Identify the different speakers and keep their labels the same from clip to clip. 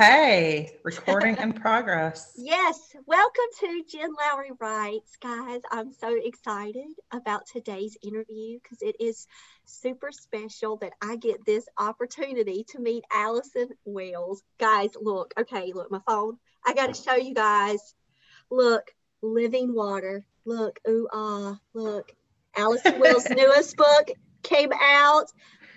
Speaker 1: Hey, recording in progress.
Speaker 2: Yes, welcome to Jen Lowry Writes, guys. I'm so excited about today's interview because it is super special that I get this opportunity to meet Allison Wells. Guys, look, okay, look, my phone. I got to show you guys. Look, Living Water. Look, ooh, ah, look. Allison Wells' newest book came out.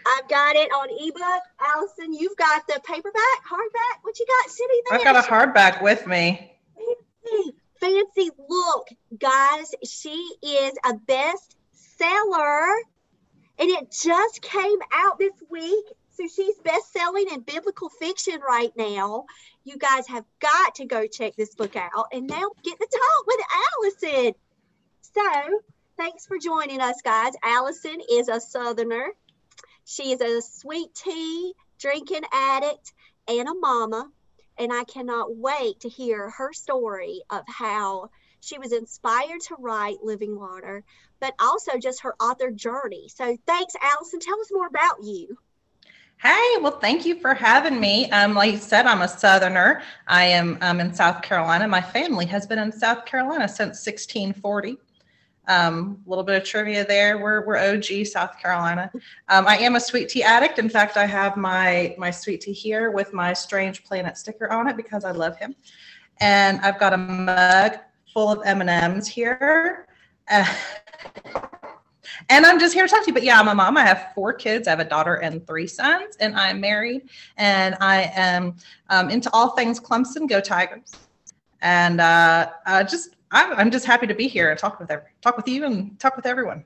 Speaker 2: I've got it on ebook. Allison, you've got the paperback, hardback. What you got sitting there?
Speaker 1: I've got a hardback with me.
Speaker 2: Fancy, fancy look, guys. She is a best seller, and it just came out this week. So she's best selling in biblical fiction right now. You guys have got to go check this book out. And now get to talk with Allison. So thanks for joining us, guys. Allison is a Southerner. She is a sweet tea drinking addict and a mama. And I cannot wait to hear her story of how she was inspired to write Living Water, but also just her author journey. So thanks, Allison. Tell us more about you.
Speaker 1: Hey, well, thank you for having me. Um, like you said, I'm a Southerner. I am um, in South Carolina. My family has been in South Carolina since 1640. Um, a little bit of trivia there. We're, we're OG South Carolina. Um, I am a sweet tea addict. In fact, I have my, my sweet tea here with my Strange Planet sticker on it because I love him. And I've got a mug full of M&Ms here. Uh, and I'm just here to talk to you. But yeah, I'm a mom. I have four kids. I have a daughter and three sons, and I'm married. And I am um, into all things Clemson. Go Tigers! And uh, uh, just I'm, I'm just happy to be here and talk with every, talk with you and talk with everyone.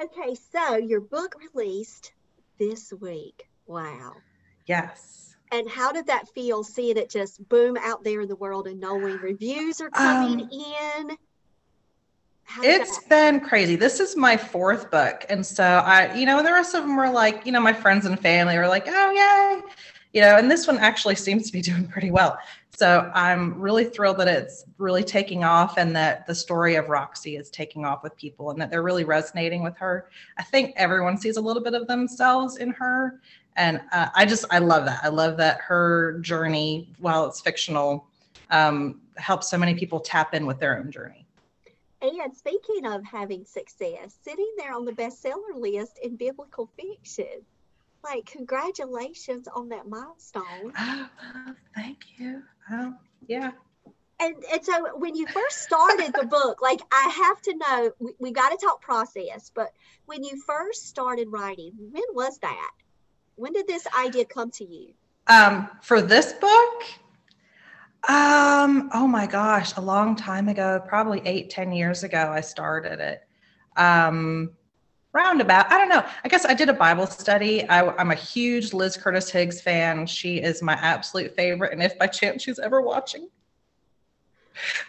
Speaker 2: Okay, so your book released this week. Wow.
Speaker 1: Yes.
Speaker 2: And how did that feel seeing it just boom out there in the world and knowing reviews are coming um, in?
Speaker 1: It's that- been crazy. This is my fourth book. And so I, you know, the rest of them were like, you know, my friends and family were like, oh, yay. You know, and this one actually seems to be doing pretty well. So I'm really thrilled that it's really taking off and that the story of Roxy is taking off with people and that they're really resonating with her. I think everyone sees a little bit of themselves in her. And uh, I just, I love that. I love that her journey, while it's fictional, um, helps so many people tap in with their own journey.
Speaker 2: And speaking of having success, sitting there on the bestseller list in biblical fiction like congratulations on that milestone.
Speaker 1: Oh, thank you. Oh, yeah.
Speaker 2: And, and so when you first started the book, like I have to know, we, we got to talk process, but when you first started writing, when was that? When did this idea come to you?
Speaker 1: Um, for this book, um, oh my gosh, a long time ago, probably eight, ten years ago, I started it. Um, roundabout. I don't know. I guess I did a Bible study. I, am a huge Liz Curtis Higgs fan. She is my absolute favorite. And if by chance she's ever watching,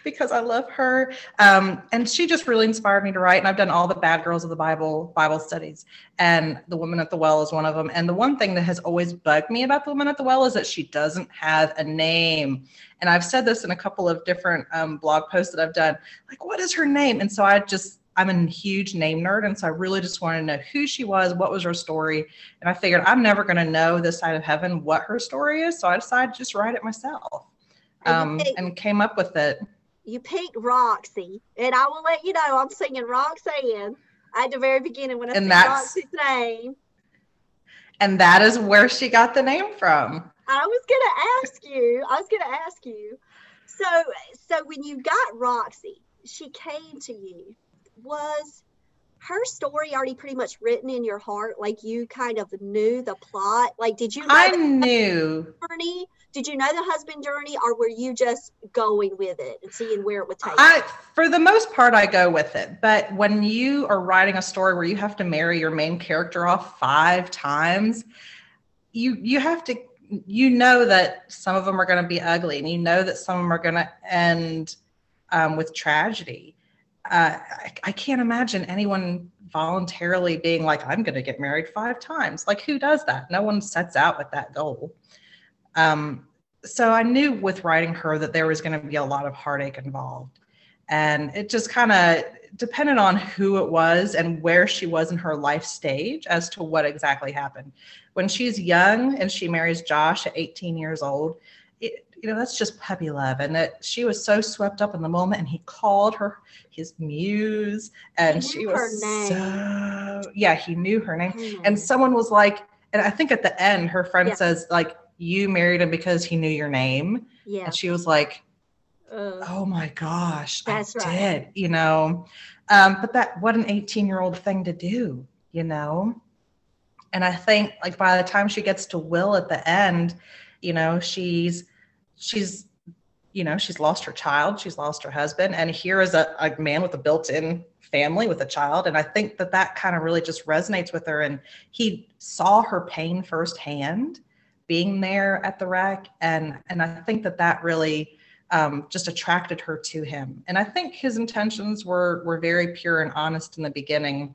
Speaker 1: because I love her. Um, and she just really inspired me to write. And I've done all the bad girls of the Bible Bible studies, and the woman at the well is one of them. And the one thing that has always bugged me about the woman at the well is that she doesn't have a name. And I've said this in a couple of different um, blog posts that I've done. Like, what is her name? And so I just I'm a huge name nerd. And so I really just wanted to know who she was, what was her story. And I figured I'm never going to know this side of heaven what her story is. So I decided to just write it myself um, and, and came up with it.
Speaker 2: You picked Roxy. And I will let you know I'm singing Roxanne. At the very beginning when I
Speaker 1: And that's-
Speaker 2: Roxy's name.
Speaker 1: And that is where she got the name from.
Speaker 2: I was gonna ask you. I was gonna ask you. So, so when you got Roxy, she came to you. Was her story already pretty much written in your heart? Like you kind of knew the plot. Like, did you know
Speaker 1: I knew
Speaker 2: journey? Did you know the husband journey, or were you just going with it and seeing where it would take? you?
Speaker 1: I for the most part I go with it. But when you are writing a story where you have to marry your main character off five times, you you have to you know that some of them are going to be ugly and you know that some of them are going to end um, with tragedy. Uh, I, I can't imagine anyone voluntarily being like, I'm going to get married five times. Like, who does that? No one sets out with that goal. Um, so I knew with writing her that there was going to be a lot of heartache involved. And it just kind of depended on who it was and where she was in her life stage as to what exactly happened. When she's young and she marries Josh at 18 years old, you know, that's just puppy love. And that she was so swept up in the moment and he called her his muse and she was so, yeah, he knew her name
Speaker 2: Hmm.
Speaker 1: and someone was like and i think at the end her friend
Speaker 2: Yeah.
Speaker 1: says like you married him because he knew your name
Speaker 2: yeah.
Speaker 1: and she was like
Speaker 2: Uh,
Speaker 1: oh my gosh
Speaker 2: That's
Speaker 1: i
Speaker 2: right.
Speaker 1: did you know um, but that what an 18 year old thing to do you know and i think like by the time she gets to will at the end you know she's she's you know she's lost her child she's lost her husband and here is a, a man with a built-in family with a child and i think that that kind of really just resonates with her and he saw her pain firsthand being there at the wreck and and i think that that really um, just attracted her to him and i think his intentions were were very pure and honest in the beginning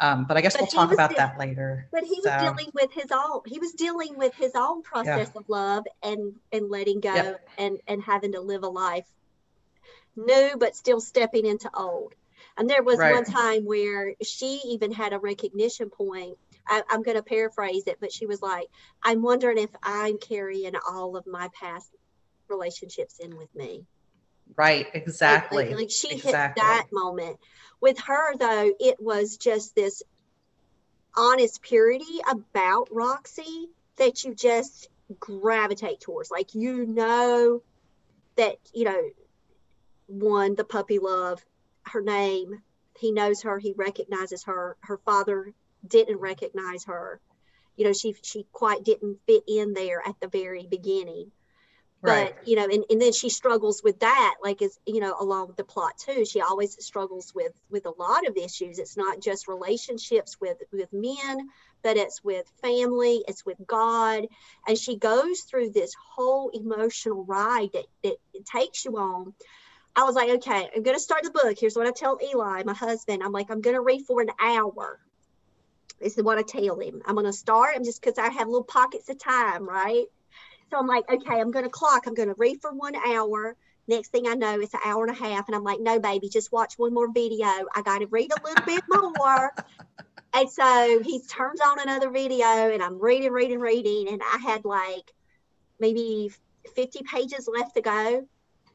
Speaker 1: um, but i guess
Speaker 2: But
Speaker 1: we'll talk about
Speaker 2: the-
Speaker 1: that later
Speaker 2: But he was
Speaker 1: So-
Speaker 2: dealing with his own. He was dealing with his own process of love and and letting go
Speaker 1: Yep.
Speaker 2: and and having to live a life new but still stepping into old. And there was
Speaker 1: Right.
Speaker 2: one time where she even had a recognition point. I, I'm going to paraphrase it, but she was like, "I'm wondering if I'm carrying all of my past relationships in with me."
Speaker 1: Right
Speaker 2: Like-
Speaker 1: exactly
Speaker 2: Like, like she
Speaker 1: Exactly.
Speaker 2: hit that moment. With her though, it was just this honest purity about Roxy that you just gravitate towards. Like you know that, you know, one, the puppy love, her name, he knows her, he recognizes her. Her father didn't recognize her. You know, she she quite didn't fit in there at the very beginning
Speaker 1: right.
Speaker 2: But you know and, and then she struggles with that like is you know along the plot too she always struggles with with a lot of issues. It's not just relationships with with men but it's with family it's with god. And she goes through this whole emotional ride that that it takes you on. I was like okay i'm going to start the book. Here's what i tell eli my husband. I'm like i'm going to read for an hour this is what i tell him. I'm going to start i'm just because i have little pockets of time right so I'm like, okay, I'm going to clock. I'm going to read for one hour. Next thing I know, it's an hour and a half. And I'm like, no, baby, just watch one more video. I got to read a little bit more. And so he turns on another video and I'm reading, reading, reading. And I had like maybe 50 pages left to go.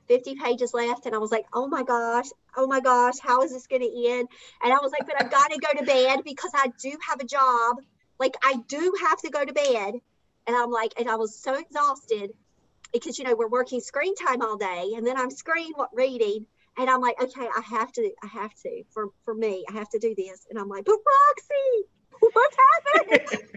Speaker 2: 50 pages left. And I was like, oh my gosh, oh my gosh, how is this going to end? And I was like, but I've got to go to bed because I do have a job. Like, I do have to go to bed. And I'm like, and I was so exhausted because, you know, we're working screen time all day and then I'm screen reading. And I'm like, okay, I have to, I have to, for, for me, I have to do this. And I'm like, but Roxy, what's happening?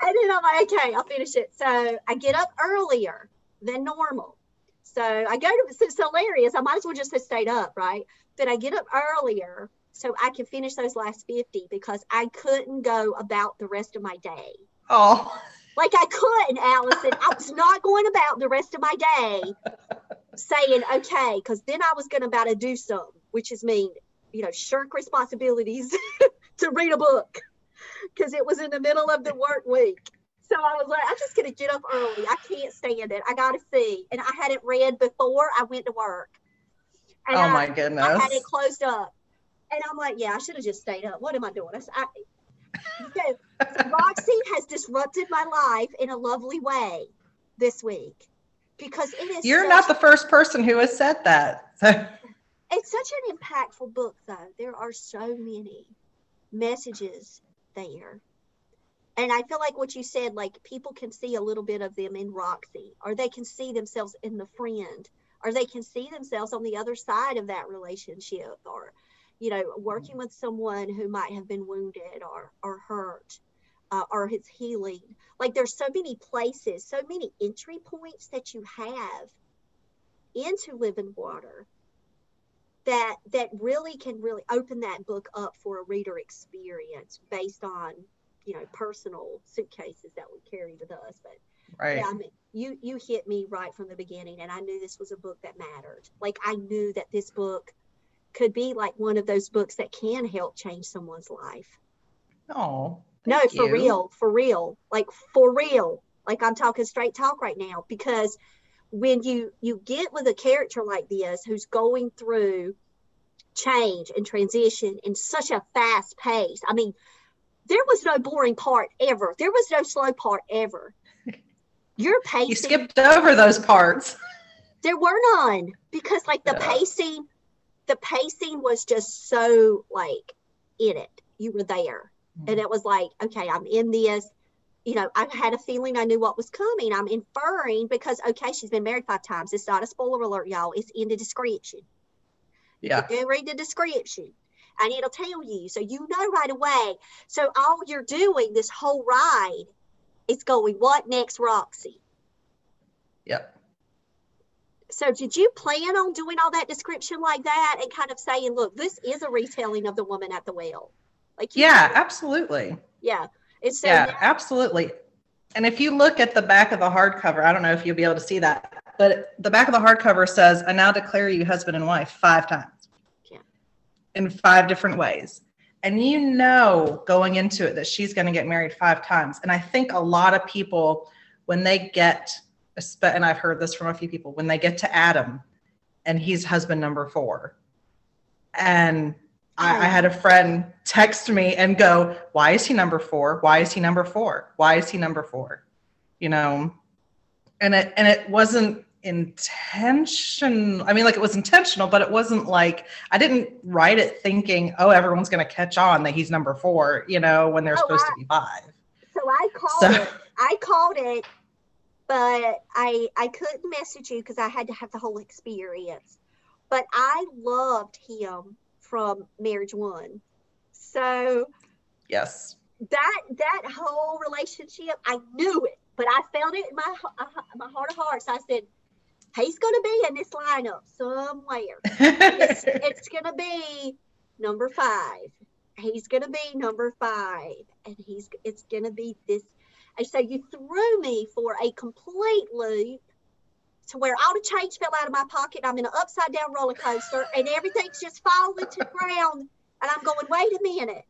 Speaker 2: and then I'm like, okay, I'll finish it. So I get up earlier than normal. So I go to, it's hilarious. I might as well just have stayed up, right? But I get up earlier so I can finish those last 50 because I couldn't go about the rest of my day.
Speaker 1: oh
Speaker 2: Like I couldn't, Allison. I was not going about the rest of my day saying, okay, because then I was going to about to do some, which is mean, you know, shirk responsibilities to read a book because it was in the middle of the work week. So I was like, I'm just going to get up early. I can't stand it. I got to see. And I hadn't read before I went to work. And
Speaker 1: oh
Speaker 2: I-
Speaker 1: my
Speaker 2: I
Speaker 1: goodness
Speaker 2: had it closed up. And I'm like, yeah, I should have just stayed up. What am I doing? I, I- so, so Roxy has disrupted my life in a lovely way this week because it is.
Speaker 1: you're not the first person who has said that so
Speaker 2: It's such an impactful book, though. There are so many messages there. And I feel like what you said, like people can see a little bit of them in Roxy, or they can see themselves in the friend, or they can see themselves on the other side of that relationship, or, you know, working with someone who might have been wounded or, or hurt, uh, or his healing. Like there's so many places, so many entry points that you have into living water that that really can really open that book up for a reader experience based on you know personal suitcases that we carry with us. But
Speaker 1: right.
Speaker 2: yeah, I mean, you you hit me right from the beginning and i knew this was a book that mattered. Like i knew that this book could be like one of those books that can help change someone's life.
Speaker 1: Oh
Speaker 2: no for
Speaker 1: you.
Speaker 2: real for real like for real. Like i'm talking straight talk right now because when you you get with a character like this who's going through change and transition in such a fast pace i mean there was no boring part ever. There was no slow part ever. Your pacing
Speaker 1: you skipped over those parts.
Speaker 2: There were none because like the
Speaker 1: Yeah.
Speaker 2: pacing the pacing was just so like in it. You were there. Hmm. And it was like okay i'm in this you know i had a feeling i knew what was coming. I'm inferring because okay she's been married five times. It's not a spoiler alert y'all. It's in the description.
Speaker 1: Yeah.
Speaker 2: You read the description. And it'll tell you. So you know right away. So all you're doing this whole ride is going what next roxy?
Speaker 1: Yep
Speaker 2: So did you plan on doing all that description like that and kind of saying, look, this is a retelling of the woman at the well? Like
Speaker 1: yeah
Speaker 2: know,
Speaker 1: absolutely
Speaker 2: yeah. It's so
Speaker 1: yeah
Speaker 2: now-
Speaker 1: absolutely and if you look at the back of the hardcover i don't know if you'll be able to see that but the back of the hardcover says i now declare you husband and wife five times
Speaker 2: Yeah.
Speaker 1: in five different ways and you know going into it that she's going to get married five times and i think a lot of people when they get and i've heard this from a few people when they get to adam and he's husband number four and I, I had a friend text me and go, Why is he number four? Why is he number four? Why is he number four? You know, and it and it wasn't intentional. I mean, like it was intentional, but it wasn't like I didn't write it thinking, oh, everyone's gonna catch on that he's number four, you know, when they're
Speaker 2: Oh,
Speaker 1: supposed
Speaker 2: I-
Speaker 1: to be five.
Speaker 2: so I called
Speaker 1: So-
Speaker 2: it. I called it, but I I couldn't message you because I had to have the whole experience. But I loved him from Marriage One. So
Speaker 1: Yes.
Speaker 2: that that whole relationship, I knew it, but I felt it in my uh, my heart of hearts. I said, he's going to be in this lineup somewhere. it's, it's going to be number five. He's going to be number five, and he's it's going to be this. And so you threw me for a complete loop to where all the change fell out of my pocket. I'm in an upside down roller coaster, and everything's just falling to the ground. And I'm going, wait a minute.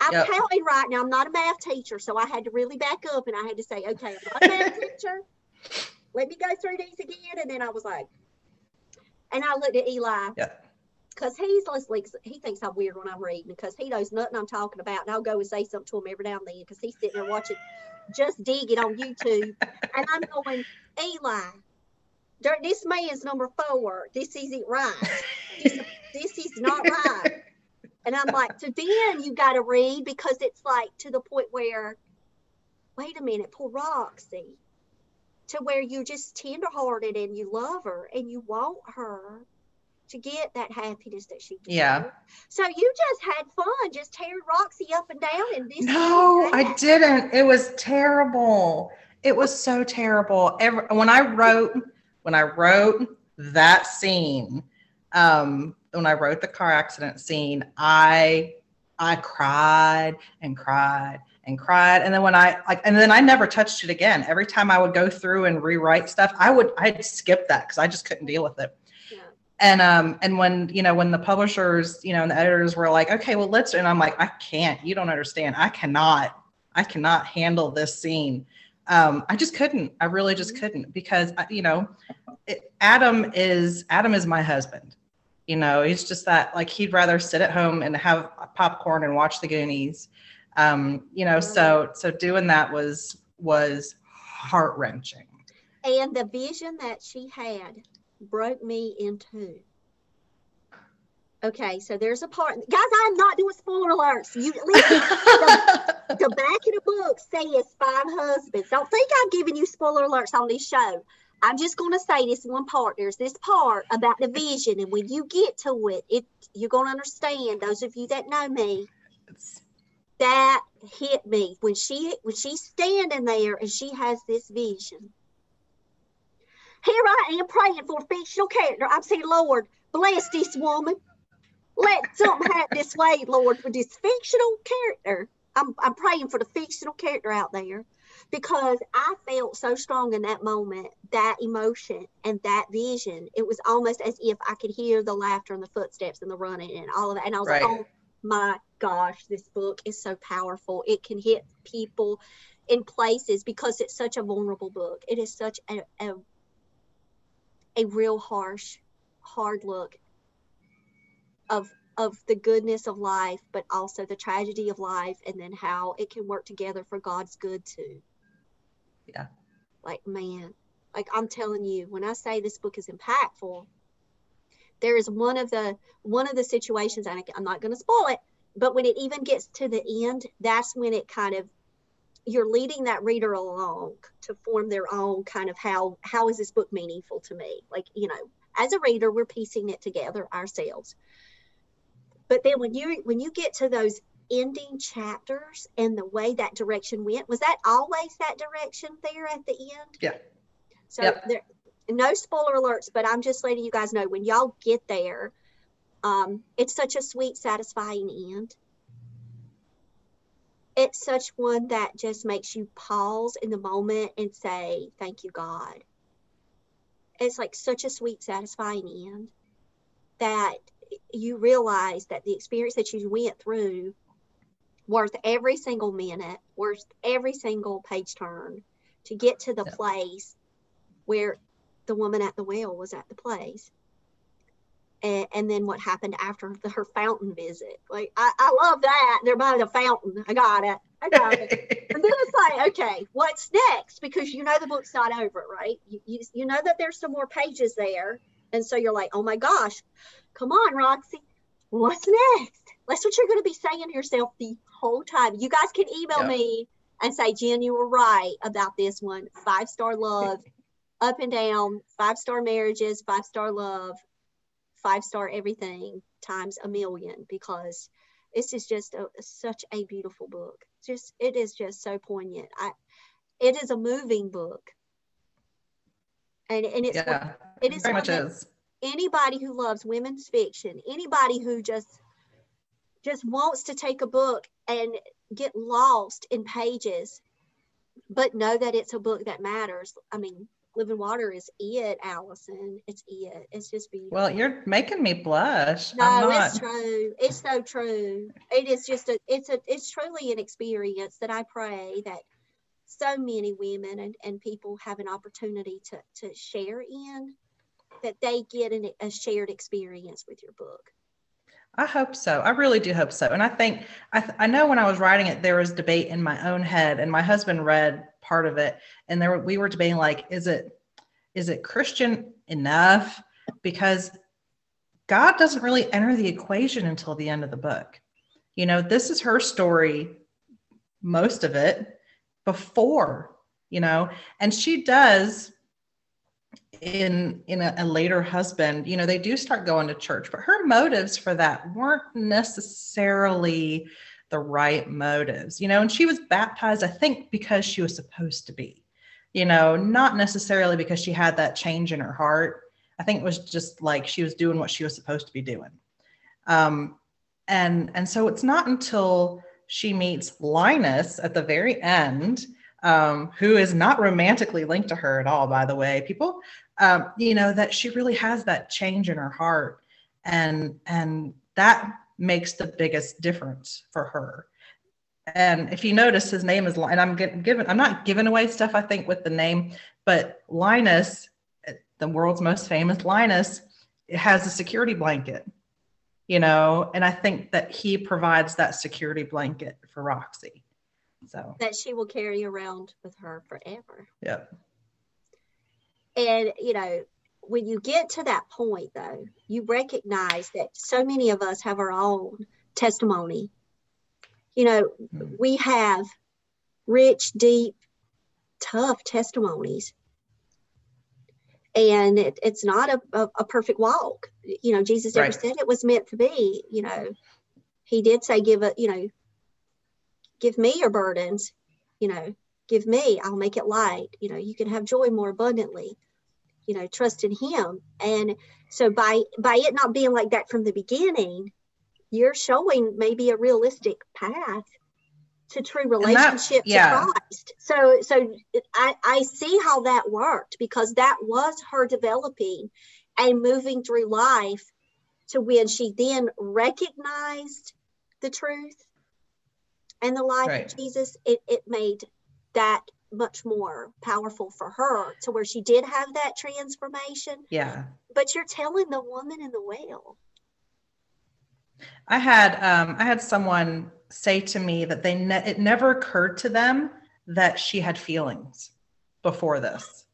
Speaker 2: I'm
Speaker 1: Yep.
Speaker 2: counting right now. I'm not a math teacher, so I had to really back up and I had to say, okay, I'm not a math teacher. Let me go through these again. And then I was like, and I looked at Eli
Speaker 1: Yeah.
Speaker 2: because he's listening. He thinks I'm weird when I'm reading because he knows nothing I'm talking about. And I'll go and say something to him every now and then because he's sitting there watching, just dig it on YouTube. and I'm going, Eli, this man's number four. This isn't right. This, this is not right. And I'm like, so then you got to read because it's like to the point where, wait a minute, poor Roxy, to where you're just tenderhearted and you love her and you want her to get that happiness that she deserves.
Speaker 1: Yeah.
Speaker 2: So you just had fun, just tearing Roxy up and down and this.
Speaker 1: No, I didn't. It was terrible. It was so terrible. Every, when I wrote when I wrote that scene, um, when I wrote the car accident scene, I I cried and cried and cried. And then when I like and then I never touched it again. Every time I would go through and rewrite stuff, I would I'd skip that because I just couldn't deal with it. And um and when you know when the publishers you know and the editors were like okay well let's and i'm like i can't. You don't understand. I cannot. I cannot handle this scene. Um i just couldn't. I really just couldn't because I- you know it, adam is adam is my husband. You know he's just that like he'd rather sit at home and have popcorn and watch the goonies. Um you know so so doing that was was heart wrenching
Speaker 2: And the vision that she had broke me in two. Okay, so there's a part, guys. I'm not doing spoiler alerts. You listen. the, the back of the book says five husbands. Don't think I'm giving you spoiler alerts on this show. I'm just going to say this one part. There's this part about the vision, and when you get to it, it you're going to understand. Those of you that know me, that hit me when she when she's standing there and she has this vision. Here I am praying for a fictional character. I'm saying, Lord, bless this woman. Let something happen this way, Lord, for this fictional character. I'm, I'm praying for the fictional character out there because I felt so strong in that moment, that emotion and that vision. It was almost as if I could hear the laughter and the footsteps and the running and all of that. And I was right. like, oh my gosh, this book is so powerful. It can hit people in places because it's such a vulnerable book. It is such a, a, a real harsh, hard look of of the goodness of life, but also the tragedy of life, and then how it can work together for God's good too.
Speaker 1: Yeah.
Speaker 2: Like, man, like I'm telling you, when I say this book is impactful, there is one of the one of the situations, and I'm not going to spoil it, but when it even gets to the end, that's when it kind of you're leading that reader along to form their own kind of how how is this book meaningful to me? Like, you know, as a reader, we're piecing it together ourselves but then when you when you get to those ending chapters and the way that direction went, was that always that direction there at the end?
Speaker 1: Yeah.
Speaker 2: So yep. there no spoiler alerts, but I'm just letting you guys know when y'all get there, um, it's such a sweet, satisfying end. It's such one that just makes you pause in the moment and say, Thank you, God. It's like such a sweet, satisfying end that you realize that the experience that you went through worth every single minute, worth every single page turn to get to the yeah. place where the woman at the well was at the place. And, and then what happened after the, her fountain visit. Like, I, I love that. They're by the fountain. I got it. I got it. and then it's like, okay, what's next? Because you know the book's not over, right? You, you, you know that there's some more pages there. And so you're like, oh my gosh, come on, Roxy, what's next? That's what you're going to be saying to yourself the whole time. You guys can email yeah. me and say, Jen, you were right about this one. Five star love, up and down, five star marriages, five star love, five star everything times a million because this is just a, such a beautiful book. Just it is just so poignant. I it is a moving book. And and it's
Speaker 1: yeah, it is very much is
Speaker 2: anybody who loves women's fiction, anybody who just just wants to take a book and get lost in pages, but know that it's a book that matters. I mean, Living Water is it, Allison. It's it. It's just beautiful.
Speaker 1: Well, you're making me blush.
Speaker 2: No, it's true. It's so true. It is just a. It's a. It's truly an experience that I pray that so many women and, and people have an opportunity to to share in that they get an, a shared experience with your book.
Speaker 1: I hope so. I really do hope so. And I think I, th- I know when I was writing it, there was debate in my own head, and my husband read part of it, and there we were debating like, is it is it Christian enough? Because God doesn't really enter the equation until the end of the book. You know, this is her story, most of it before, you know, and she does in in a, a, later husband you know they do start going to church but her motives for that weren't necessarily the right motives you know and she was baptized i think because she was supposed to be you know not necessarily because she had that change in her heart. I think it was just like she was doing what she was supposed to be doing. Um and and so it's not until she meets linus at the very end um, who is not romantically linked to her at all, by the way, people um, you know that she really has that change in her heart and and that makes the biggest difference for her. And if you notice his name is and i'm giving i'm not giving away stuff i think with the name but linus the world's most famous linus has a security blanket you know and i think that he provides that security blanket for roxy so.
Speaker 2: That she will carry around with her forever.
Speaker 1: Yeah
Speaker 2: and, you know, when you get to that point though you recognize that so many of us have our own testimony. You know
Speaker 1: Mm.
Speaker 2: we have rich deep tough testimonies. And it, it's not a, a, a perfect walk. You know jesus never
Speaker 1: Right.
Speaker 2: said it was meant to be. You know he did say give a you know give me your burdens you know give me i'll make it light. You know you can have joy more abundantly you know trust in him. And so by by it not being like that from the beginning you're showing maybe a realistic path to true
Speaker 1: that-
Speaker 2: relationship
Speaker 1: yeah.
Speaker 2: to christ. So so i i see how that worked because that was her developing and moving through life to when she then recognized the truth and the life
Speaker 1: Right.
Speaker 2: of jesus it, it made that much more powerful for her to where she did have that transformation
Speaker 1: Yeah.
Speaker 2: but you're telling the woman in the well
Speaker 1: I had um, I had someone say to me that they ne- it never occurred to them that she had feelings before this,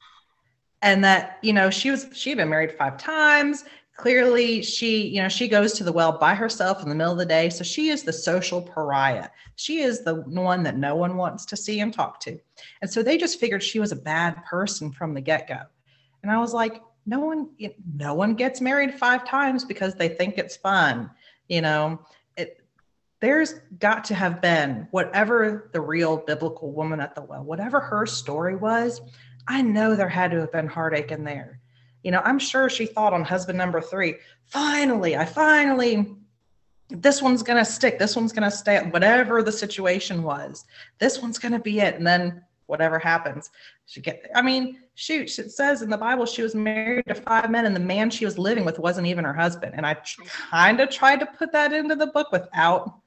Speaker 1: and that you know she was she had been married five times. Clearly, she you know she goes to the well by herself in the middle of the day, so she is the social pariah. She is the one that no one wants to see and talk to, and so they just figured she was a bad person from the get go. And I was like, no one no one gets married five times because they think it's fun you know it there's got to have been whatever the real biblical woman at the well whatever her story was i know there had to have been heartache in there you know i'm sure she thought on husband number three finally i finally this one's going to stick this one's going to stay whatever the situation was this one's going to be it and then whatever happens she get i mean shoot it says in the bible she was married to five men and the man she was living with wasn't even her husband and i kind of tried to put that into the book without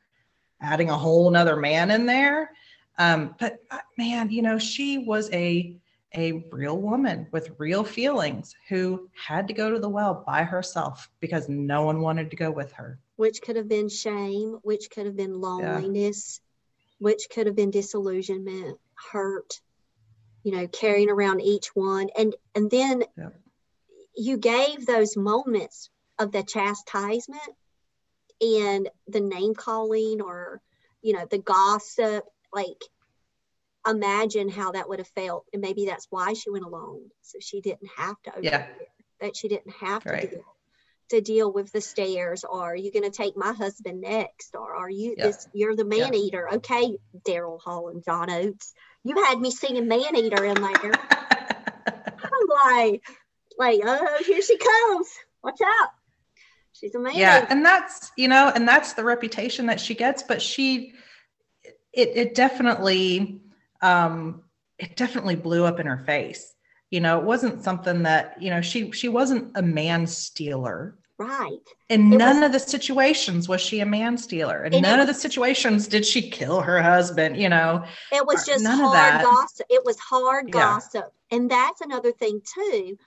Speaker 1: adding a whole nother man in there um, but uh, man you know she was a a real woman with real feelings who had to go to the well by herself because no one wanted to go with her
Speaker 2: which could have been shame, which could have been loneliness, which could have been disillusionment, hurt, you know, carrying around each one. And and then
Speaker 1: Yep.
Speaker 2: you gave those moments of the chastisement and the name calling or, you know, the gossip, like imagine how that would have felt. And maybe that's why she went alone. So she didn't have to
Speaker 1: Yeah.
Speaker 2: that she didn't have to
Speaker 1: Right.
Speaker 2: deal to deal with the stares or are you going to take my husband next or are you
Speaker 1: Yeah.
Speaker 2: this you're the man eater okay daryl hall and john oates you had me singing man eater in there i'm like like oh here she comes watch out she's a man
Speaker 1: yeah and that's you know and that's the reputation that she gets but she it, it definitely um it definitely blew up in her face. You know it wasn't something that you know she she wasn't a man stealer.
Speaker 2: Right.
Speaker 1: In
Speaker 2: It
Speaker 1: none
Speaker 2: was-
Speaker 1: of the situations was she a man stealer. In none of the situations did she kill her husband you know.
Speaker 2: It was just
Speaker 1: none of that.
Speaker 2: gossip. It was hard
Speaker 1: Yeah.
Speaker 2: gossip. And that's another thing too.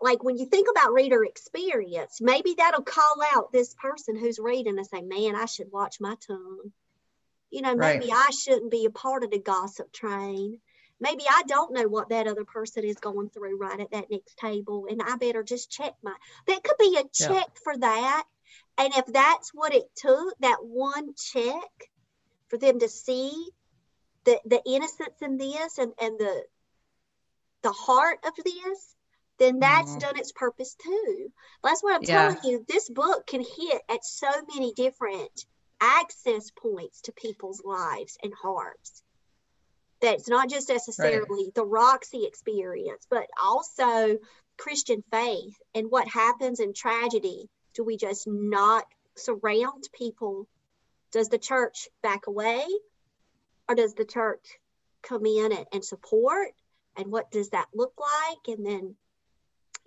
Speaker 2: Like when you think about reader experience maybe that'll call out this person who's reading and say man i should watch my tongue you know
Speaker 1: Right.
Speaker 2: maybe i shouldn't be a part of the gossip train maybe i don't know what that other person is going through right at that next table and i better just check my that could be a
Speaker 1: Yeah.
Speaker 2: check for that and if that's what it took that one check for them to see the the innocence in this and and the the heart of this then that's
Speaker 1: Mhm.
Speaker 2: done its purpose too that's what i'm
Speaker 1: Yeah.
Speaker 2: telling you this book can hit at so many different access points to people's lives and hearts. That's not just necessarily the roxy experience but also christian faith and what happens in tragedy. Do we just not surround people? Does the church back away? Or does the church come in and, and support? And what does that look like? And then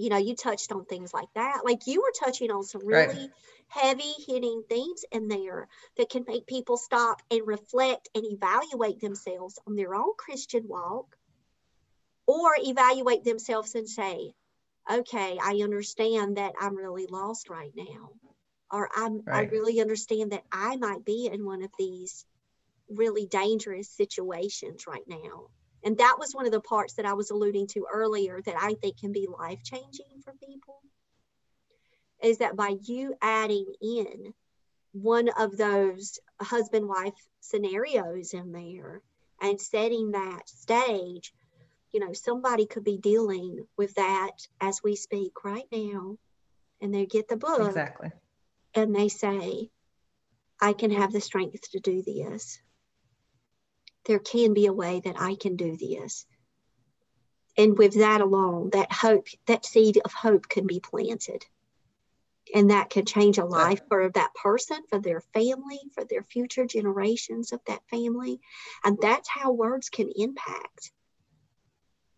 Speaker 2: you know you touched on things like that. Like you were touching on some
Speaker 1: Right.
Speaker 2: really heavy hitting themes in there that can make people stop and reflect and evaluate themselves on their own christian walk or evaluate themselves and say okay i understand that i'm really lost right now or i'm i really understand that i might be in one of these really dangerous situations right now And that was one of the parts that I was alluding to earlier that I think can be life changing for people. Is that by you adding in one of those husband wife scenarios in there and setting that stage, you know, somebody could be dealing with that as we speak right now. And they get the book.
Speaker 1: Exactly.
Speaker 2: And they say, I can have the strength to do this. There can be a way that I can do this. And with that alone, that hope, that seed of hope can be planted. And that can change a life for that person, for their family, for their future generations of that family. And that's how words can impact.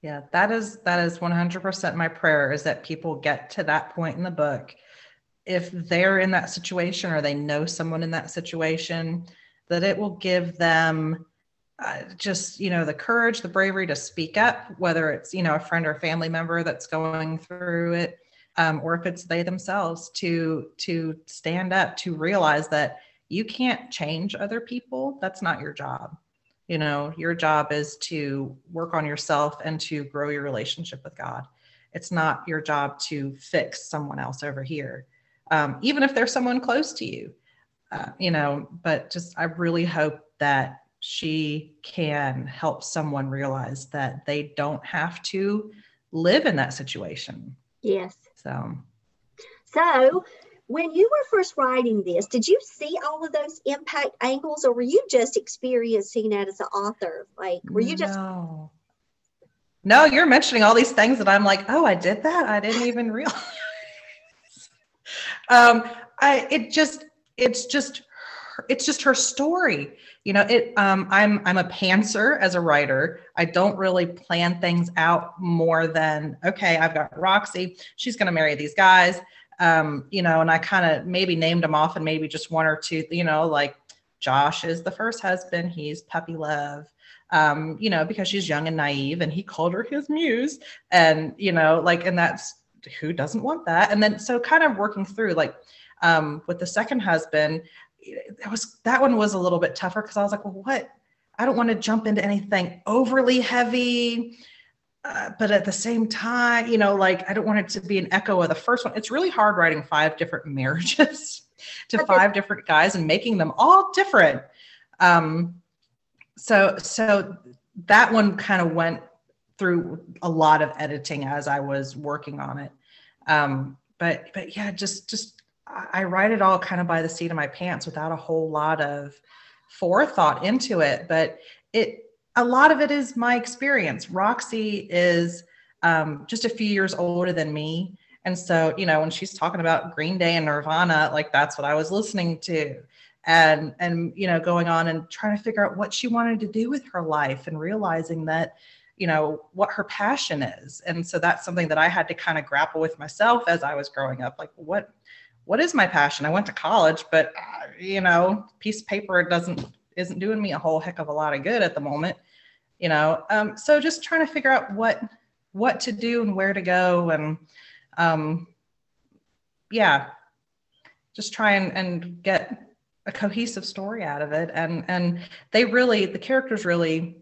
Speaker 1: Yeah, that is that is 100% my prayer is that people get to that point in the book if they're in that situation or they know someone in that situation that it will give them just you know the courage the bravery to speak up whether it's you know a friend or family member that's going through it um, or if it's they themselves to to stand up to realize that you can't change other people. That's not your job. You know your job is to work on yourself and to grow your relationship with god. It's not your job to fix someone else over here um, even if there's someone close to you. Uh, you know but just i really hope that she can help someone realize that they don't have to live in that situation.
Speaker 2: Yes.
Speaker 1: So,
Speaker 2: so when you were first writing this, did you see all of those impact angles, or were you just experiencing that as an author? Like, were you just?
Speaker 1: No. No, you're mentioning all these things that I'm like, oh, I did that. I didn't even realize. um, I it just it's just it's just her story. You know it um, i'm i'm a pantser as a writer. I don't really plan things out more than okay i've got roxy she's going to marry these guys. Um, you know and i kind of maybe named them off and maybe just one or two you know like josh is the first husband he's puppy love. Um, you know because she's young and naive and he called her his muse and you know like and that's who doesn't want that? And then so kind of working through like um, with the second husband that was that one was a little bit tougher because I was like, well, what? I don't want to jump into anything overly heavy. Uh, but at the same time, you know, like I don't want it to be an echo of the first one. It's really hard writing five different marriages to five different guys and making them all different. Um, so, so that one kind of went through a lot of editing as I was working on it. Um, but, but yeah, just, just I write it all kind of by the seat of my pants without a whole lot of forethought into it. But it, a lot of it is my experience. Roxy is um, just a few years older than me. And so, you know, when she's talking about Green Day and Nirvana, like that's what I was listening to. And, and, you know, going on and trying to figure out what she wanted to do with her life and realizing that, you know, what her passion is. And so that's something that I had to kind of grapple with myself as I was growing up. Like, what, what is my passion? I went to college, but uh, you know, piece of paper doesn't isn't doing me a whole heck of a lot of good at the moment. You know, um, so just trying to figure out what what to do and where to go, and um, yeah, just try and, and get a cohesive story out of it. And and they really, the characters really,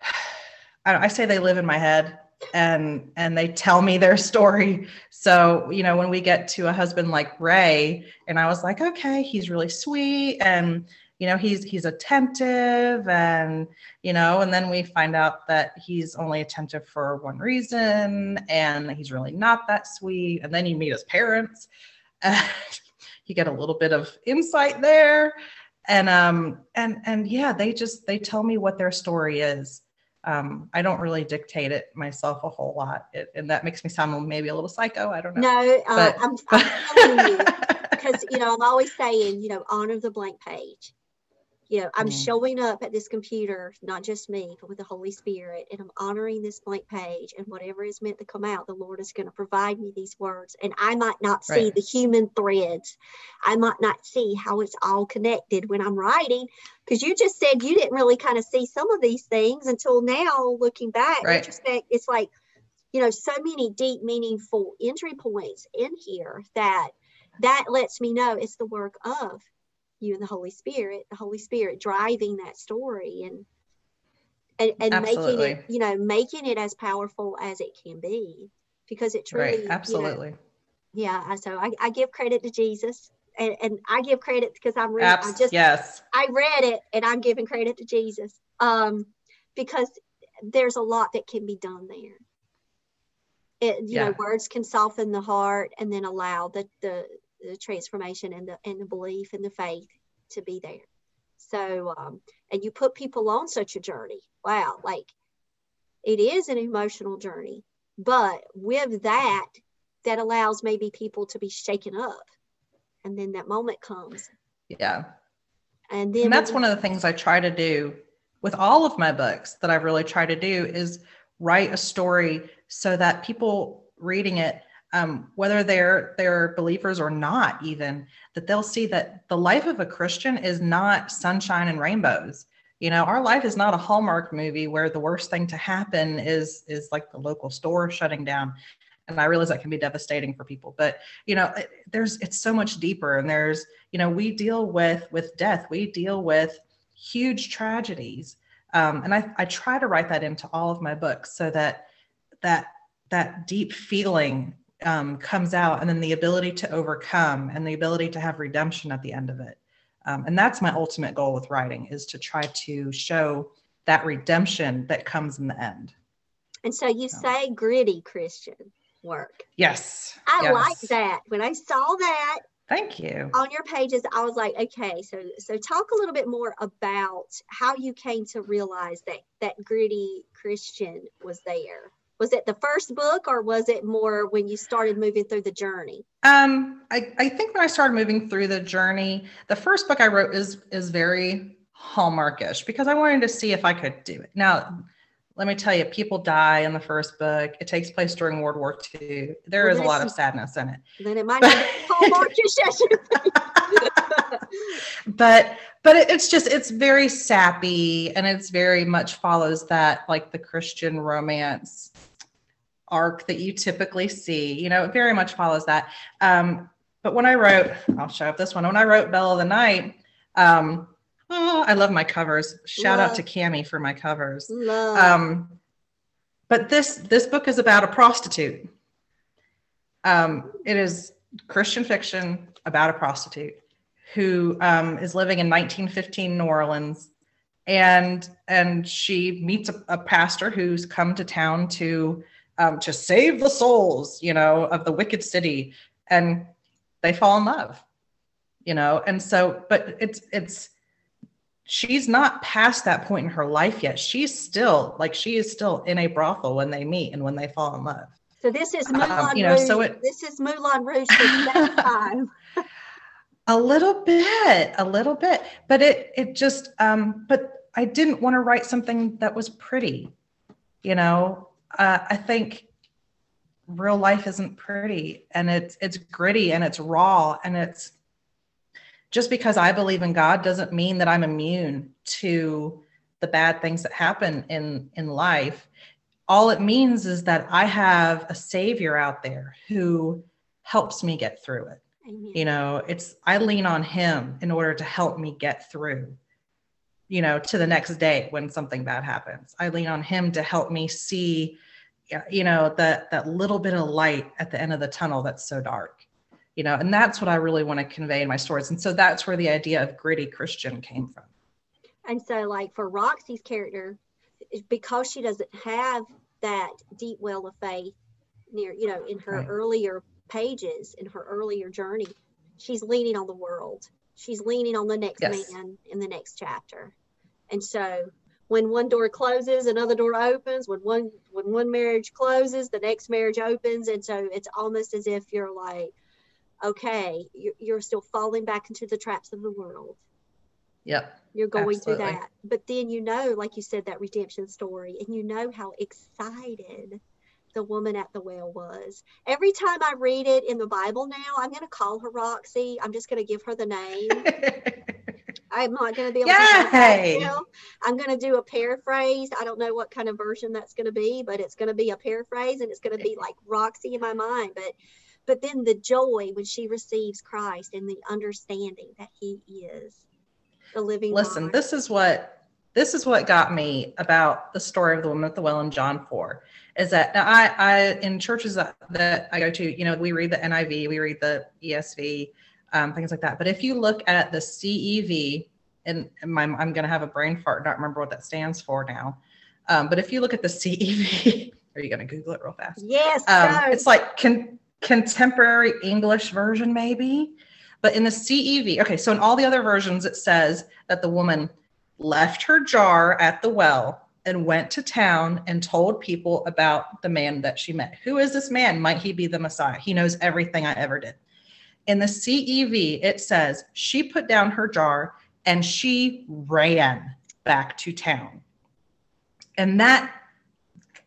Speaker 1: I, I say they live in my head and and they tell me their story. So you know when we get to a husband like ray and i was like okay he's really sweet and you know he's he's attentive and you know and then we find out that he's only attentive for one reason and he's really not that sweet and then you meet his parents and you get a little bit of insight there. And um and and yeah they just they tell me what their story is um, I don't really dictate it myself a whole lot, it, and that makes me sound maybe a little psycho. I don't know.
Speaker 2: No, uh, but, I'm, I'm telling you because you know I'm always saying you know honor the blank page you know i'm mm. showing up at this computer not just me but with the holy spirit and i'm honoring this blank page and whatever is meant to come out the lord is going to provide me these words and i might not see right. the human threads i might not see how it's all connected when i'm writing because you just said you didn't really kind of see some of these things until now looking back right. retrospect it's like you know so many deep meaningful entry points in here that that lets me know it's the work of you and the Holy Spirit, the Holy Spirit driving that story. And and, and making it you know making it as powerful as it can be because it truly
Speaker 1: right.
Speaker 2: you know,
Speaker 1: Absolutely.
Speaker 2: yeah so I, I give credit to jesus and, and i give credit because i'm reading i just
Speaker 1: yes.
Speaker 2: i read it and i'm giving credit to jesus um because there's a lot that can be done there it you
Speaker 1: Yeah.
Speaker 2: know words can soften the heart and then allow the the, the transformation and the and the belief and the faith to be there. So um and you put people on such a journey. Wow like it is an emotional journey. But with that that allows maybe people to be shaken up. And then that moment comes.
Speaker 1: Yeah.
Speaker 2: and then
Speaker 1: and that's one of the things I try to do with all of my books that I've really tried to do is write a story so that people reading it, um, whether they're they're believers or not, even that they'll see that the life of a Christian is not sunshine and rainbows. You know, our life is not a Hallmark movie where the worst thing to happen is is like the local store shutting down. And I realize that can be devastating for people, but you know, there's it's so much deeper. And there's you know, we deal with with death, we deal with huge tragedies um, and I, I try to write that into all of my books so that that that deep feeling um, comes out and then the ability to overcome and the ability to have redemption at the end of it. Um, and that's my ultimate goal with writing is to try to show that redemption that comes in the end.
Speaker 2: And so you
Speaker 1: So.
Speaker 2: say gritty christian work.
Speaker 1: Yes.
Speaker 2: I
Speaker 1: yes.
Speaker 2: like that. When i saw that
Speaker 1: thank you.
Speaker 2: on your pages i was like okay so so talk a little bit more about how you came to realize that that gritty christian was there was it the first book or was it more when you started moving through the journey
Speaker 1: Um, I, I think when I started moving through the journey, the first book I wrote is is very hallmarkish because I wanted to see if I could do it. Now, let me tell you, people die in the first book. It takes place during World War II. There
Speaker 2: Well,
Speaker 1: is a lot of sadness in it.
Speaker 2: then it might be hallmarkish as you
Speaker 1: but but it, it's just it's very sappy and it's very much follows that like the Christian romance arc that you typically see. You know, it very much follows that. Um, but when I wrote, I'll show up this one. When I wrote Belle of the Night, um, oh, I love my covers. Shout out to Cami for my covers.
Speaker 2: love
Speaker 1: Um, but this this book is about a prostitute. Um, it is Christian fiction about a prostitute who um, is living in 1915 New Orleans, and and she meets a, a pastor who's come to town to um, to save the souls, you know, of the wicked city, and they fall in love, you know, and so but it's it's she's not past that point in her life yet. She's still like she is still in a brothel when they meet and when they fall in love.
Speaker 2: so this is Moulin
Speaker 1: um, you know,
Speaker 2: Rouge.
Speaker 1: so it-
Speaker 2: this is Moulin Rouge time.
Speaker 1: A little bit, a little bit, but it it just um but I didn't want to write something that was pretty. You know, uh, I think real life isn't pretty and it's it's gritty and it's raw and it's just because I believe in God doesn't mean that I'm immune to the bad things that happen in in life. All it means is that I have a savior out there who helps me get through it
Speaker 2: Amen.
Speaker 1: you know it's i lean on him in order to help me get through you know to the next day when something bad happens i lean on him to help me see you know that that little bit of light at the end of the tunnel that's so dark you know and that's what i really want to convey in my stories and so that's where the idea of gritty christian came from
Speaker 2: And so, like for Roxy's character, because she doesn't have that deep well of faith near, you know, in her
Speaker 1: Right.
Speaker 2: earlier pages, in her earlier journey, she's leaning on the world. She's leaning on the next
Speaker 1: Yes.
Speaker 2: man in the next chapter. And so, when one door closes, another door opens. When one when one marriage closes, the next marriage opens. And so, it's almost as if you're like, okay, you're, you're still falling back into the traps of the world
Speaker 1: yep
Speaker 2: you're going through that but then you know like you said that redemption story and you know how excited the woman at the well was every time i read it in the bible now i'm going to call her roxy i'm just going to give her the name i'm not going to be able to
Speaker 1: Yay!
Speaker 2: now. i'm going to do a paraphrase i don't know what kind of version that's going to be but it's going to be a paraphrase and it's going to be like roxy in my mind but but then the joy when she receives christ and the understanding that he is the living
Speaker 1: listen
Speaker 2: God.
Speaker 1: this is what this is what got me about the story of the woman at the well in John 4 is that now I, I in churches that, that I go to, you know, we read the NIV, we read the ESV, um, things like that. But if you look at the CEV, and my, I'm going to have a brain fart, and not remember what that stands for now. Um, but if you look at the CEV, are you going to Google it real fast?
Speaker 2: Yes.
Speaker 1: Um, it's like con- contemporary English version, maybe. But in the CEV, okay, so in all the other versions, it says that the woman left her jar at the well and went to town and told people about the man that she met. Who is this man? Might he be the Messiah? He knows everything I ever did. In the CEV, it says she put down her jar and she ran back to town. And that,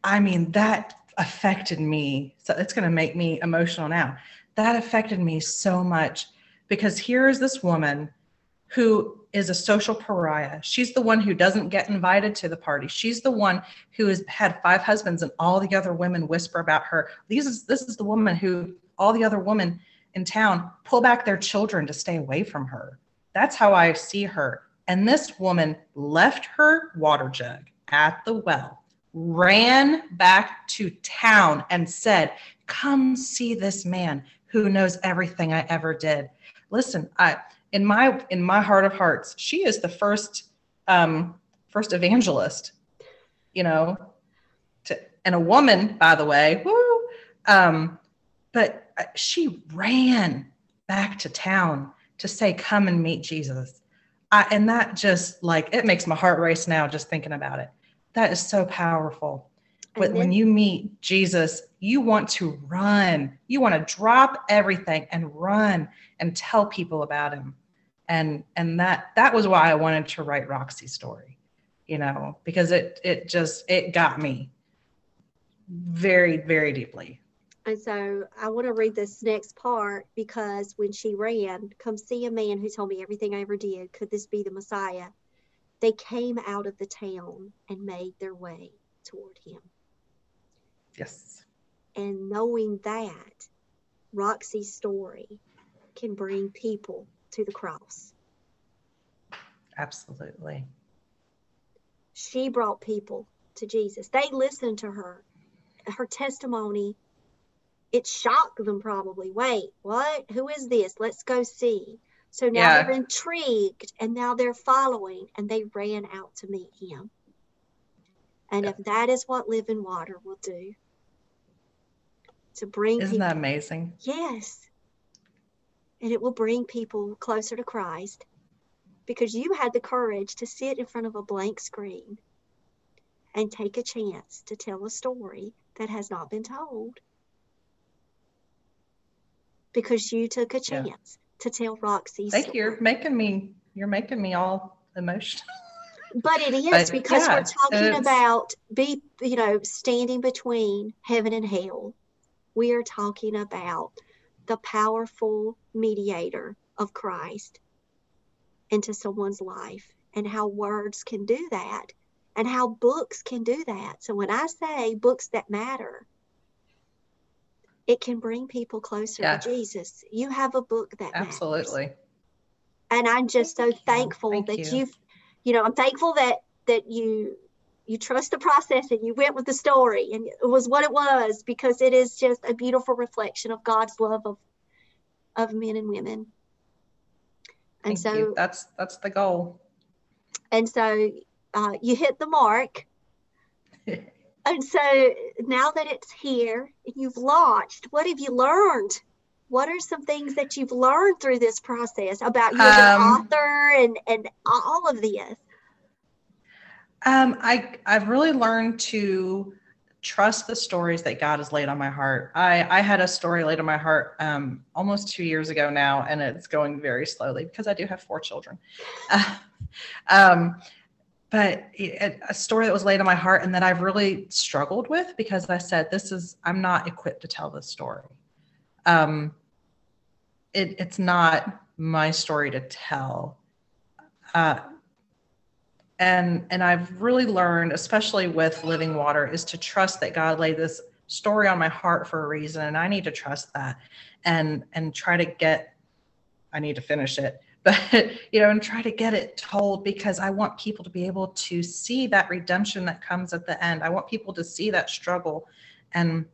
Speaker 1: I mean, that affected me. So it's going to make me emotional now. That affected me so much because here is this woman who is a social pariah. She's the one who doesn't get invited to the party. She's the one who has had five husbands and all the other women whisper about her. These is this is the woman who all the other women in town pull back their children to stay away from her. That's how I see her. And this woman left her water jug at the well, ran back to town and said, "Come see this man who knows everything I ever did." Listen, I in my in my heart of hearts, she is the first um, first evangelist. You know, to, and a woman, by the way. Woo, um, but she ran back to town to say, "Come and meet Jesus." I, and that just like it makes my heart race now just thinking about it. That is so powerful. But when you meet Jesus, you want to run. You want to drop everything and run and tell people about him. And and that that was why I wanted to write Roxy's story, you know, because it it just it got me very very deeply.
Speaker 2: And so I want to read this next part because when she ran, come see a man who told me everything I ever did. Could this be the Messiah? They came out of the town and made their way toward him.
Speaker 1: Yes.
Speaker 2: And knowing that, Roxy's story can bring people to the cross.
Speaker 1: Absolutely.
Speaker 2: She brought people to Jesus. They listened to her. Her testimony, it shocked them probably. Wait, what? Who is this? Let's go see. So now yeah. they're intrigued and now they're following and they ran out to meet him. And yeah. if that is what living water will do, to bring
Speaker 1: Isn't people, that amazing?
Speaker 2: Yes and it will bring people closer to Christ because you had the courage to sit in front of a blank screen and take a chance to tell a story that has not been told because you took a chance yeah. to tell Roxy.
Speaker 1: Thank story. You're making me you're making me all emotional.
Speaker 2: But it is but, because yeah, we're talking about be you know standing between heaven and hell. We are talking about the powerful mediator of Christ into someone's life and how words can do that and how books can do that. So when I say books that matter, it can bring people closer yeah. to Jesus. You have a book that
Speaker 1: absolutely.
Speaker 2: Matters. And I'm just so thankful Thank that you. you've, you know, I'm thankful that that you you trust the process and you went with the story and it was what it was because it is just a beautiful reflection of God's love of of men and women.
Speaker 1: And Thank so you. that's that's the goal.
Speaker 2: And so uh, you hit the mark. and so now that it's here and you've launched, what have you learned? What are some things that you've learned through this process about you as um, an author and, and all of this?
Speaker 1: Um, I I've really learned to trust the stories that God has laid on my heart. I I had a story laid on my heart um, almost two years ago now, and it's going very slowly because I do have four children. Uh, um, but it, a story that was laid on my heart and that I've really struggled with because I said this is I'm not equipped to tell this story. Um, it, it's not my story to tell. Uh, and and i've really learned especially with living water is to trust that god laid this story on my heart for a reason and i need to trust that and and try to get i need to finish it but you know and try to get it told because i want people to be able to see that redemption that comes at the end. I want people to see that struggle and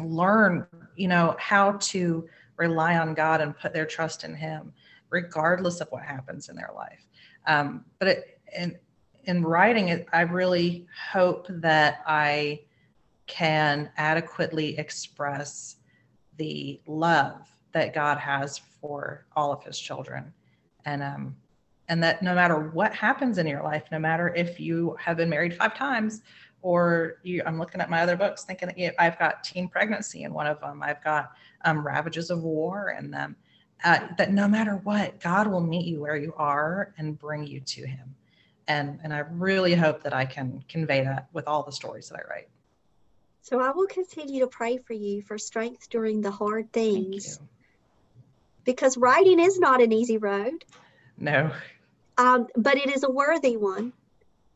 Speaker 1: learn you know how to rely on god and put their trust in him regardless of what happens in their life. Um, but it, in in writing it i really hope that i can adequately express the love that god has for all of his children. And um and that no matter what happens in your life no matter if you have been married five times or you i'm looking at my other books thinking that i've got teen pregnancy in one of them. I've got um, ravages of war in them. Uh, that no matter what god will meet you where you are and bring you to him and and i really hope that i can convey that with all the stories that i write.
Speaker 2: So i will continue to pray for you for strength during the hard things. because writing is not an easy road.
Speaker 1: No.
Speaker 2: Um, but it is a worthy one.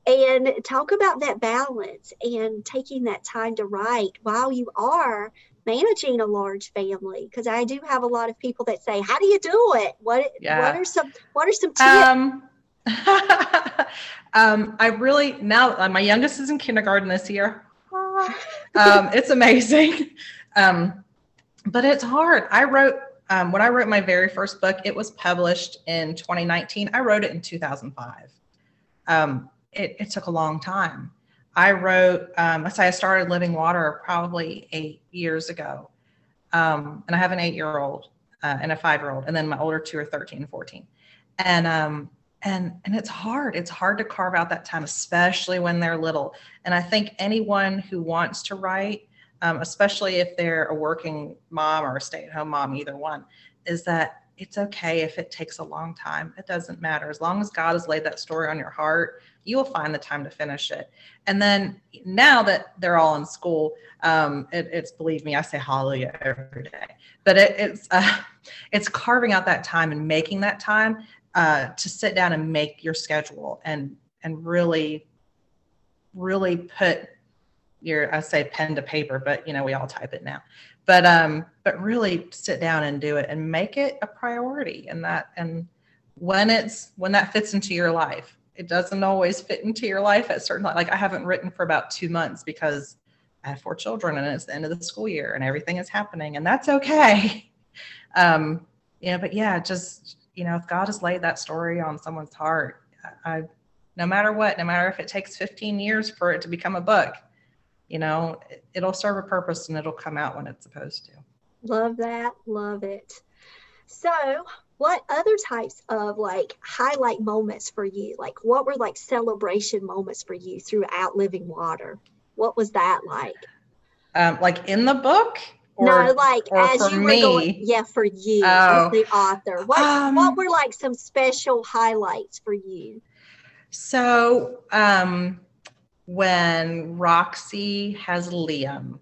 Speaker 2: And talk about that balance and taking that time to write while you are managing a large family. Because i do have a lot of people that say how do you do it? What yeah. what are some what are some tips? Um,
Speaker 1: um i really now uh, my youngest is in kindergarten this year um it's amazing um but it's hard i wrote um, when i wrote my very first book it was published in 2019 i wrote it in 2005 um, it, it took a long time. I wrote, um, I say I started Living Water probably eight years ago. Um, and I have an eight year old uh, and a five year old, and then my older two are 13 and 14. And, um, and, and it's hard. It's hard to carve out that time, especially when they're little. And I think anyone who wants to write, um, especially if they're a working mom or a stay at home mom, either one, is that it's okay if it takes a long time. It doesn't matter. As long as God has laid that story on your heart you will find the time to finish it. And then now that they're all in school, um, it, it's believe me, I say hallelujah every day. But it, it's uh, it's carving out that time and making that time uh, to sit down and make your schedule and and really really put your I say pen to paper, but you know we all type it now. But um, but really sit down and do it and make it a priority. And that and when it's when that fits into your life it doesn't always fit into your life at certain like I haven't written for about two months because I have four children and it's the end of the school year and everything is happening and that's okay. Um, yeah, but yeah, just you know, if God has laid that story on someone's heart, I no matter what, no matter if it takes 15 years for it to become a book, you know, it'll serve a purpose and it'll come out when it's supposed to.
Speaker 2: Love that. Love it. So, what other types of like highlight moments for you? Like, what were like celebration moments for you throughout Living Water? What was that like?
Speaker 1: Um, like in the book?
Speaker 2: Or, no, like as you me? were going, yeah, for you oh. as the author. What um, what were like some special highlights for you?
Speaker 1: So um, when Roxy has Liam,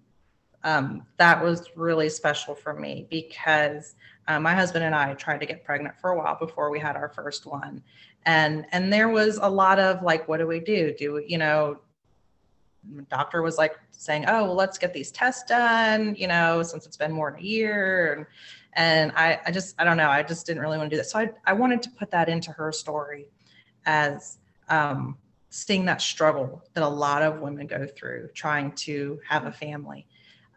Speaker 1: um, that was really special for me because um, my husband and I tried to get pregnant for a while before we had our first one, and and there was a lot of like, what do we do? Do we, you know? Doctor was like saying, "Oh, well, let's get these tests done," you know, since it's been more than a year, and and I, I just, I don't know, I just didn't really want to do that. So I, I wanted to put that into her story as um, seeing that struggle that a lot of women go through trying to have a family.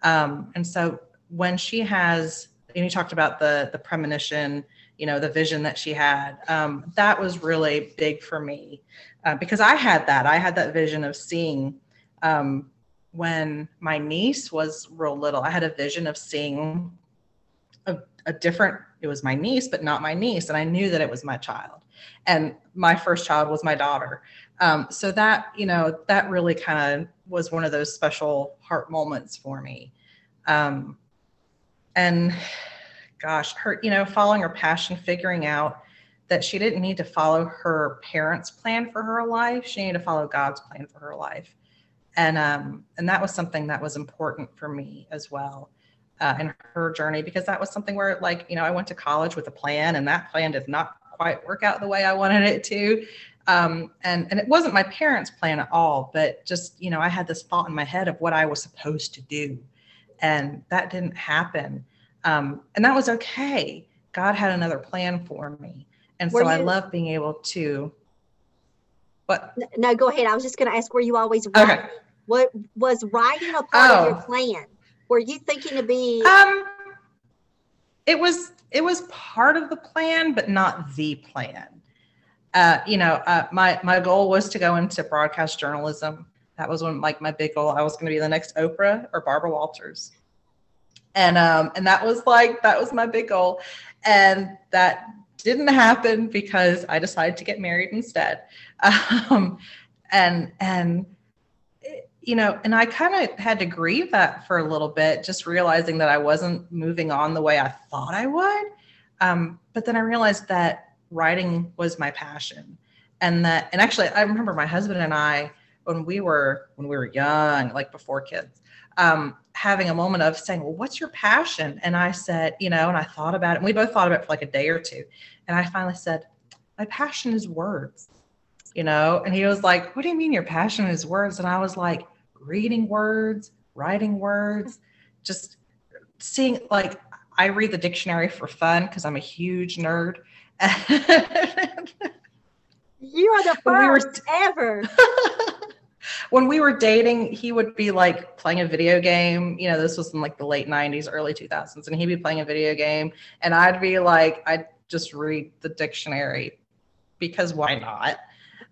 Speaker 1: Um, and so when she has and you talked about the the premonition you know the vision that she had um, that was really big for me uh, because i had that i had that vision of seeing um, when my niece was real little i had a vision of seeing a, a different it was my niece but not my niece and i knew that it was my child and my first child was my daughter um, so that you know that really kind of was one of those special heart moments for me um, and gosh, her, you know, following her passion, figuring out that she didn't need to follow her parents' plan for her life. She needed to follow God's plan for her life. And um, and that was something that was important for me as well uh, in her journey because that was something where like, you know, I went to college with a plan and that plan did not quite work out the way I wanted it to. Um, and and it wasn't my parents' plan at all, but just you know, I had this thought in my head of what I was supposed to do, and that didn't happen. Um, and that was okay. God had another plan for me. And
Speaker 2: Were
Speaker 1: so I love being able to. But
Speaker 2: No, go ahead. I was just going to ask where you always
Speaker 1: Okay.
Speaker 2: What was writing a part of your
Speaker 1: Oh.
Speaker 2: plan? Were you thinking to be?
Speaker 1: um, it was it was part of the plan, but not the plan. Uh, you know, uh, my my goal was to go into broadcast journalism. That was one like my big goal. I was going to be the next Oprah or Barbara Walters, and um, and that was like that was my big goal, and that didn't happen because I decided to get married instead. Um, and and you know, and I kind of had to grieve that for a little bit, just realizing that I wasn't moving on the way I thought I would. Um, but then I realized that writing was my passion, and that and actually I remember my husband and I when we were when we were young, like before kids, um, having a moment of saying, "Well, what's your passion?" And I said, you know, and I thought about it. And we both thought about it for like a day or two, and I finally said, "My passion is words." You know, and he was like, "What do you mean your passion is words?" And I was like, "Reading words, writing words, just seeing like I read the dictionary for fun because I'm a huge nerd."
Speaker 2: you are the
Speaker 1: when we were-
Speaker 2: first ever.
Speaker 1: when we were dating, he would be like playing a video game. You know, this was in like the late 90s, early 2000s, and he'd be playing a video game, and I'd be like, I'd just read the dictionary because why not?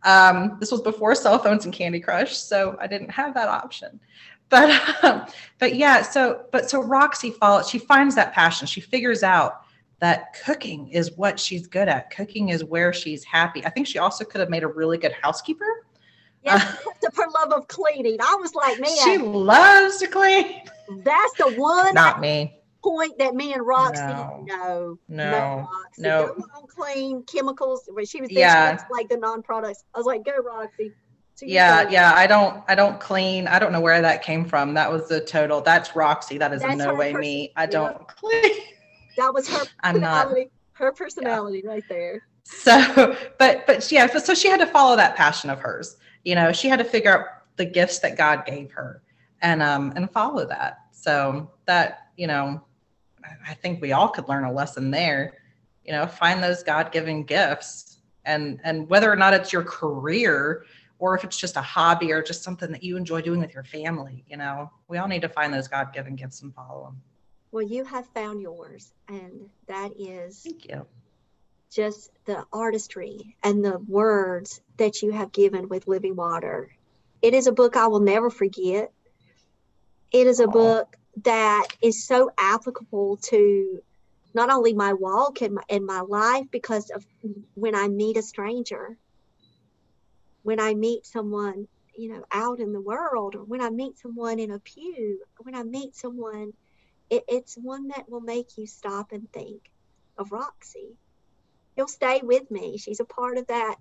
Speaker 1: Um, this was before cell phones and Candy Crush, so I didn't have that option. But um, but yeah, so but so Roxy follows. She finds that passion. She figures out that cooking is what she's good at. Cooking is where she's happy. I think she also could have made a really good housekeeper.
Speaker 2: Yeah, of her love of cleaning. I was like, man,
Speaker 1: She loves to clean.
Speaker 2: that's the one
Speaker 1: Not me.
Speaker 2: Point that me and Roxy,
Speaker 1: No.
Speaker 2: no,
Speaker 1: No.
Speaker 2: Roxy,
Speaker 1: no.
Speaker 2: go on clean chemicals. When she was there,
Speaker 1: Yeah.
Speaker 2: she was like the non-products. I was like, go Roxy. To you
Speaker 1: Yeah, yeah. I don't I don't clean. I don't know where that came from. That was the total. That's Roxy. That is
Speaker 2: That's
Speaker 1: no way
Speaker 2: person-
Speaker 1: me. I don't clean.
Speaker 2: That was her
Speaker 1: I'm not.
Speaker 2: Her personality right there.
Speaker 1: So but but yeah, but so she had to follow that passion of hers. You know, she had to figure out the gifts that God gave her and um and follow that. So that, you know, I- think we all could learn a lesson there. You know, find those God-given gifts and and whether or not it's your career or if it's just a hobby or just something that you enjoy doing with your family, you know, we all need to find those God-given gifts and follow them.
Speaker 2: Well, you have found yours, and that is
Speaker 1: Thank you.
Speaker 2: just the artistry and the words that you have given with Living Water. It is a book I will never forget. It is a
Speaker 1: Aw.
Speaker 2: book that is so applicable to not only my walk and my, and my life because of when I meet a stranger, when I meet someone, you know, out in the world, or when I meet someone in a pew, when I meet someone, it, it's one that will make you stop and think of Roxy he'll stay with me. She's a part of that,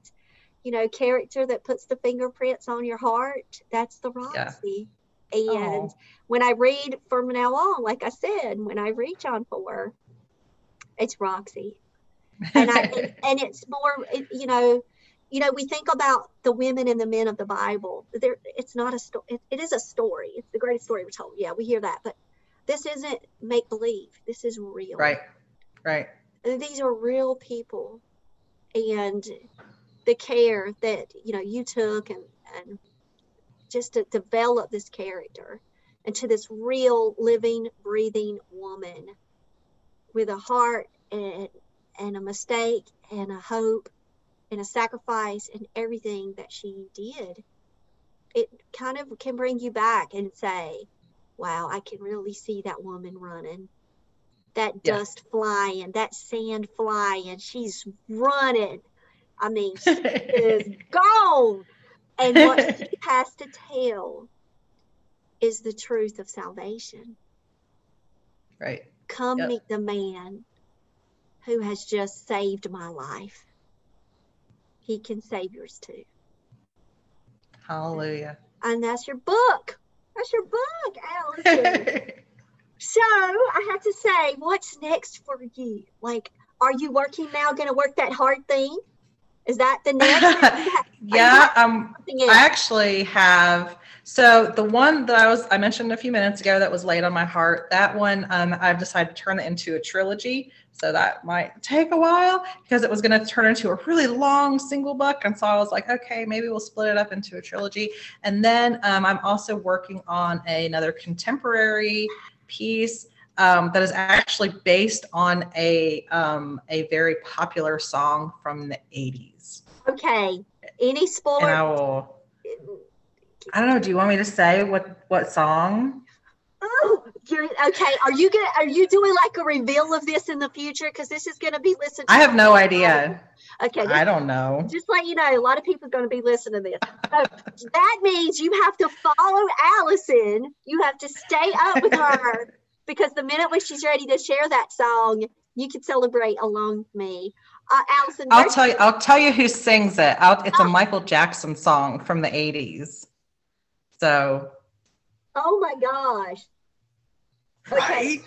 Speaker 2: you know, character that puts the fingerprints on your heart. That's the
Speaker 1: Yeah.
Speaker 2: And
Speaker 1: Aw.
Speaker 2: when I read from now on, like I said, when I read John 4, it's Roxy. And I and, and it's more, it, you know, you know, we think about the women and the men of the Bible. There, it's not a story. It, it is a story. It's the greatest story ever told. Yeah, we hear that, but this isn't make believe. This is real
Speaker 1: right. Right.
Speaker 2: these are real people and the care that you know you took and and just to develop this character into this real living breathing woman with a heart and and a mistake and a hope and a sacrifice and everything that she did it kind of can bring you back and say wow i can really see that woman running that
Speaker 1: Yeah.
Speaker 2: dust flying, that sand flying. She's running. I mean, she is gone. And what he has to tell is the truth of salvation.
Speaker 1: right.
Speaker 2: Come
Speaker 1: Yep.
Speaker 2: meet the man who has just saved my life. He can save yours too.
Speaker 1: Hallelujah.
Speaker 2: And that's your book. That's your book, Allison. So I have to say, what's next for you? Like, are you working now? Going to work that hard thing? Is that the name?
Speaker 1: yeah, um, I actually have So the one that I was I mentioned a few minutes ago that was laid on my heart, that one um, I've decided to turn it into a trilogy. So that might take a while because it was going to turn into a really long single book, and so I was like, okay, maybe we'll split it up into a trilogy. And then um, I'm also working on another contemporary piece um, that is actually based on a um, a very popular song from the 80s.
Speaker 2: Okay. Any spoiler?
Speaker 1: And I will. I don't know. Do you want me to say what what song?
Speaker 2: Oh, you're, okay. Are you gonna? Are you doing like a reveal of this in the future? Because this is gonna be listened.
Speaker 1: I have no idea.
Speaker 2: Okay.
Speaker 1: I don't know.
Speaker 2: Just let you know, a lot of people are going to be listening to this. So that means you have to follow Allison. You have to stay up with her because the minute when she's ready to share that song, you can celebrate along with me. Uh, Allison,
Speaker 1: I'll tell you. I'll tell you who sings it. I'll, it's a
Speaker 2: Oh.
Speaker 1: Michael Jackson song from the '80s. So.
Speaker 2: oh my gosh. Okay.
Speaker 1: Right.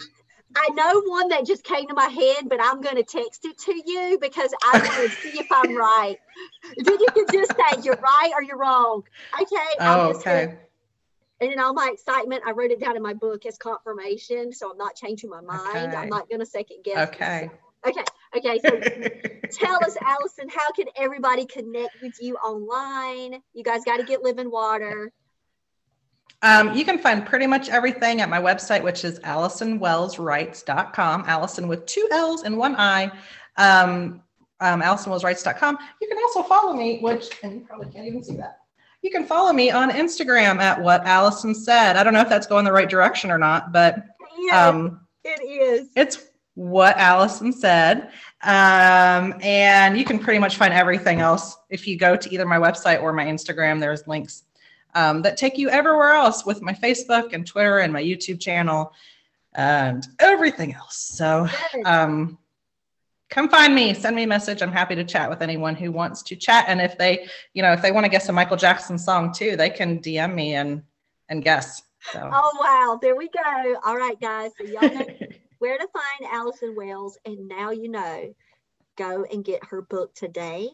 Speaker 2: I know one that just came to my head, but I'm going to text it to you because I want to see if I'm right. Then you can just say you're right or you're wrong. Okay.
Speaker 1: Oh, okay.
Speaker 2: and in all my excitement, I wrote it down in my book as confirmation. So I'm not changing my mind.
Speaker 1: Okay.
Speaker 2: I'm not going to second guess.
Speaker 1: Okay.
Speaker 2: myself. Okay. Okay. So tell us, Allison, how can everybody connect with you online? You guys got to get living water.
Speaker 1: Um, you can find pretty much everything at my website, which is AllisonWellsWrites.com. Allison with two L's and one I. Um, um, AllisonWellsWrites.com. You can also follow me, which, and you probably can't even see that. You can follow me on Instagram at what Allison said. I don't know if that's going the right direction or not, but
Speaker 2: Yeah,
Speaker 1: um,
Speaker 2: it is.
Speaker 1: it's what Allison said. Um, and you can pretty much find everything else if you go to either my website or my Instagram. There's links um, that take you everywhere else with my Facebook and Twitter and my YouTube channel and everything else. So um, come find me, send me a message. I'm happy to chat with anyone who wants to chat. And if they, you know, if they want to guess a Michael Jackson song too, they can DM me and and guess. So.
Speaker 2: Oh wow, there we go. All right, guys. So y'all know where to find Allison Wells, and now you know. Go and get her book today.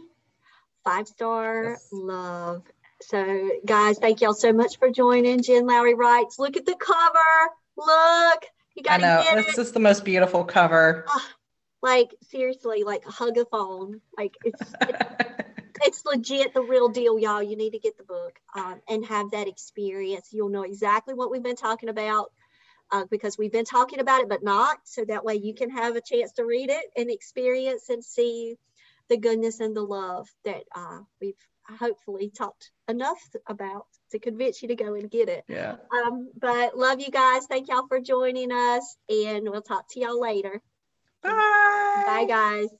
Speaker 2: Five star
Speaker 1: Yes.
Speaker 2: love. So, guys, thank y'all so much for joining. Jen Lowry writes. Look at the cover. Look, you
Speaker 1: I
Speaker 2: gotta
Speaker 1: know this
Speaker 2: it.
Speaker 1: is the most beautiful cover.
Speaker 2: Like seriously, like hug a phone. Like it's it's legit the real deal, y'all. You need to get the book um, and have that experience. You'll know exactly what we've been talking about uh, because we've been talking about it, but not. So that way you can have a chance to read it and experience and see the goodness and the love that uh, we've hopefully talked enough about to convince you to go and get it.
Speaker 1: yeah.
Speaker 2: Um, but love you guys. Thank y'all for joining us, and we'll talk to y'all later.
Speaker 1: Bye.
Speaker 2: Bye, guys.